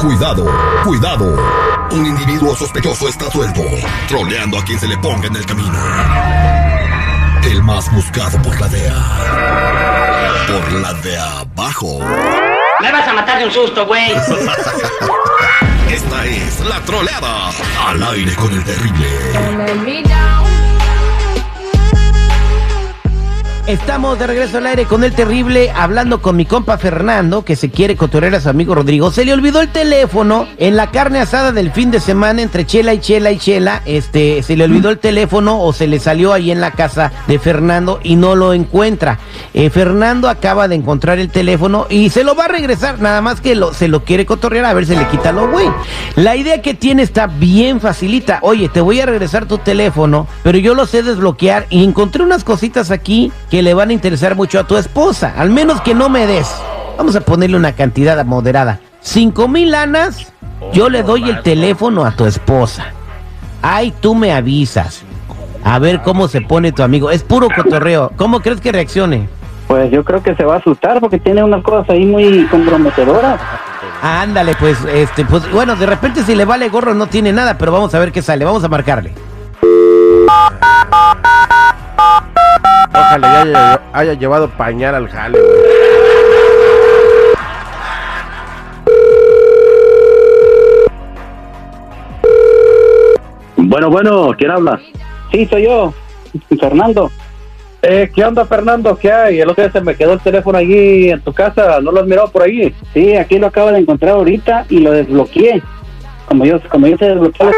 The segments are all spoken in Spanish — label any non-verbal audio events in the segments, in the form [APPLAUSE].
Cuidado, cuidado. Un individuo sospechoso está suelto, troleando a quien se le ponga en el camino. El más buscado por la DEA. Por la de abajo. Me vas a matar de un susto, güey. [LAUGHS] Esta es la troleada. Al aire con el terrible. Estamos de regreso al aire con el terrible, hablando con mi compa Fernando, que se quiere cotorrear a su amigo Rodrigo. Se le olvidó el teléfono en la carne asada del fin de semana entre Chela y Chela y Chela. Este, se le olvidó el teléfono o se le salió ahí en la casa de Fernando y no lo encuentra. Eh, Fernando acaba de encontrar el teléfono y se lo va a regresar, nada más que lo, se lo quiere cotorrear a ver si le quita lo güey. La idea que tiene está bien facilita. Oye, te voy a regresar tu teléfono, pero yo lo sé desbloquear y encontré unas cositas aquí que le van a interesar mucho a tu esposa. Al menos que no me des. Vamos a ponerle una cantidad moderada. Cinco mil lanas, yo le doy el teléfono a tu esposa. Ay, tú me avisas. A ver cómo se pone tu amigo. Es puro cotorreo. ¿Cómo crees que reaccione? Pues yo creo que se va a asustar porque tiene unas cosas ahí muy comprometedoras. Ándale, pues, este, pues, bueno, de repente si le vale gorro no tiene nada, pero vamos a ver qué sale. Vamos a marcarle. Ojalá ya haya, haya llevado pañal al jale. Bueno, bueno, ¿quién habla? Sí, soy yo, Fernando. Eh, ¿Qué onda, Fernando? ¿Qué hay? El otro día se me quedó el teléfono allí en tu casa. ¿No lo has mirado por ahí? Sí, aquí lo acabo de encontrar ahorita y lo desbloqueé. Como yo, como yo se desbloqueó,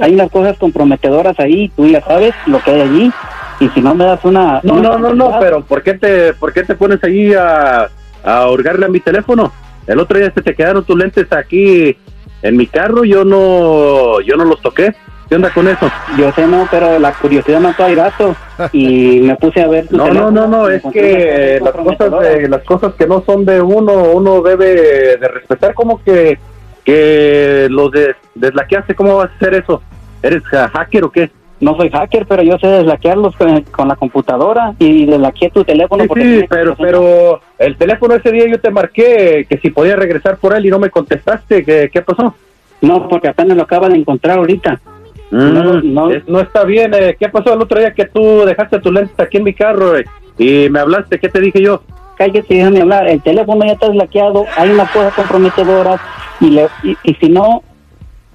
hay unas cosas comprometedoras ahí, tú ya sabes lo que hay allí. Y si no me das una... No, una no, no, no, pero ¿por qué te, por qué te pones allí a, a hurgarle a mi teléfono? El otro día se te quedaron tus lentes aquí en mi carro, yo no, yo no los toqué. ¿Qué onda con eso? Yo sé, no, pero la curiosidad mató al gato y me puse a ver tu [LAUGHS] No, no, teléfono no, no, es que las cosas de, las cosas que no son de uno, uno debe de respetar. como que, que los de, deslaqueaste? ¿Cómo vas a hacer eso? ¿Eres hacker o qué? No soy hacker, pero yo sé deslaquearlos con, con la computadora y deslaqueé tu teléfono. Sí, porque sí, tiene pero, pero el teléfono ese día yo te marqué que si podía regresar por él y no me contestaste. ¿Qué, qué pasó? No, porque apenas lo acaba de encontrar ahorita. No, Mm, no. no está bien. eh, ¿Qué pasó el otro día que tú dejaste tus lentes aquí en mi carro eh, y me hablaste? ¿Qué te dije yo? Cállate, déjame hablar. El teléfono ya está deslaqueado, hay unas cosas comprometedoras y, le, y, y si no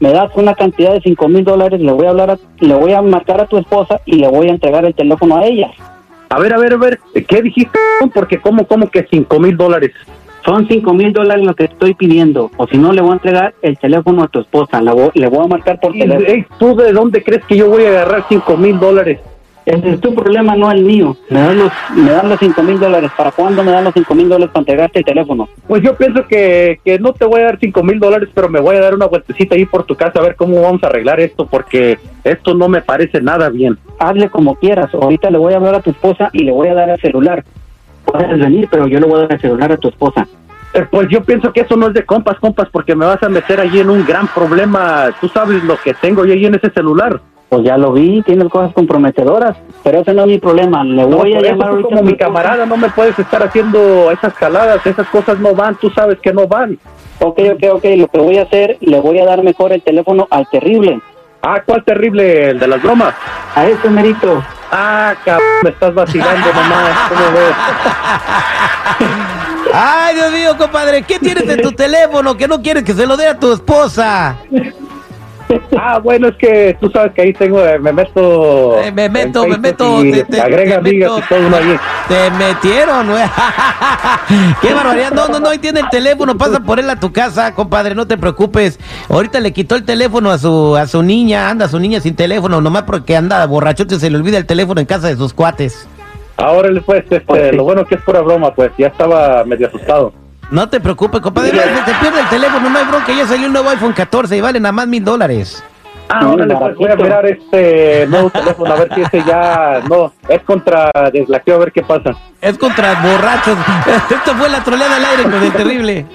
me das una cantidad de cinco mil dólares, le voy a hablar, a- le voy a marcar a tu esposa y le voy a entregar el teléfono a ella. A ver, a ver, a ver, ¿qué dijiste? Porque ¿cómo, cómo que cinco mil dólares? Son cinco mil dólares lo que estoy pidiendo, o si no le voy a entregar el teléfono a tu esposa, la voy- le voy a marcar por teléfono. ey, ¿Tú de dónde crees que yo voy a agarrar cinco mil dólares? Ese es tu problema, no el mío. Me dan los, me dan los cinco mil dólares. ¿Para cuándo me dan los cinco mil dólares para entregarte el teléfono? Pues yo pienso que, que no te voy a dar cinco mil dólares, pero me voy a dar una vueltecita ahí por tu casa a ver cómo vamos a arreglar esto, porque esto no me parece nada bien. hazle como quieras. Ahorita le voy a hablar a tu esposa y le voy a dar el celular. Puedes venir, pero yo le voy a dar el celular a tu esposa. Eh, Pues yo pienso que eso no es de compas, compas, porque me vas a meter allí en un gran problema. Tú sabes lo que tengo yo ahí en ese celular. Pues ya lo vi, tiene cosas comprometedoras, pero ese no es mi problema. Le No, voy a por eso llamar ahorita como a mi camarada no me puedes estar haciendo esas jaladas, esas cosas no van, tú sabes que no van. Ok, ok, ok, lo que voy a hacer, le voy a dar mejor el teléfono al terrible. Ah, ¿cuál terrible? El de las bromas. A ese merito. Ah, cabrón, me estás vacilando nomás, ¿cómo ves? Ay, Dios mío, compadre, ¿qué tienes en tu teléfono que no quieres que se lo dé a tu esposa? Ah, bueno, es que tú sabes que ahí tengo, eh, me meto... Eh, me meto, me meto, y te- te- agrega te amigas meto. y todo uno ahí. Te metieron, güey. [LAUGHS] Qué barbaridad. No, no, no, ahí tiene el teléfono. Pasa por él a tu casa, compadre, no te preocupes. Ahorita le quitó el teléfono a su a su niña, anda su niña sin teléfono, nomás porque anda borrachote se le olvida el teléfono en casa de sus cuates. Ahora pues, este, Pues sí. lo bueno que es pura broma, pues, ya estaba medio asustado. No te preocupes, compadre. Se te pierde el teléfono, no hay bronca. Ya salió un nuevo iPhone 14 y vale nada más mil dólares. Ah, órale, pues voy a mirar este nuevo teléfono, a ver si ese ya, no, es contra deslaqueo, a ver qué pasa. Es contra borrachos. [LAUGHS] Esto fue la troleada al aire con el terrible.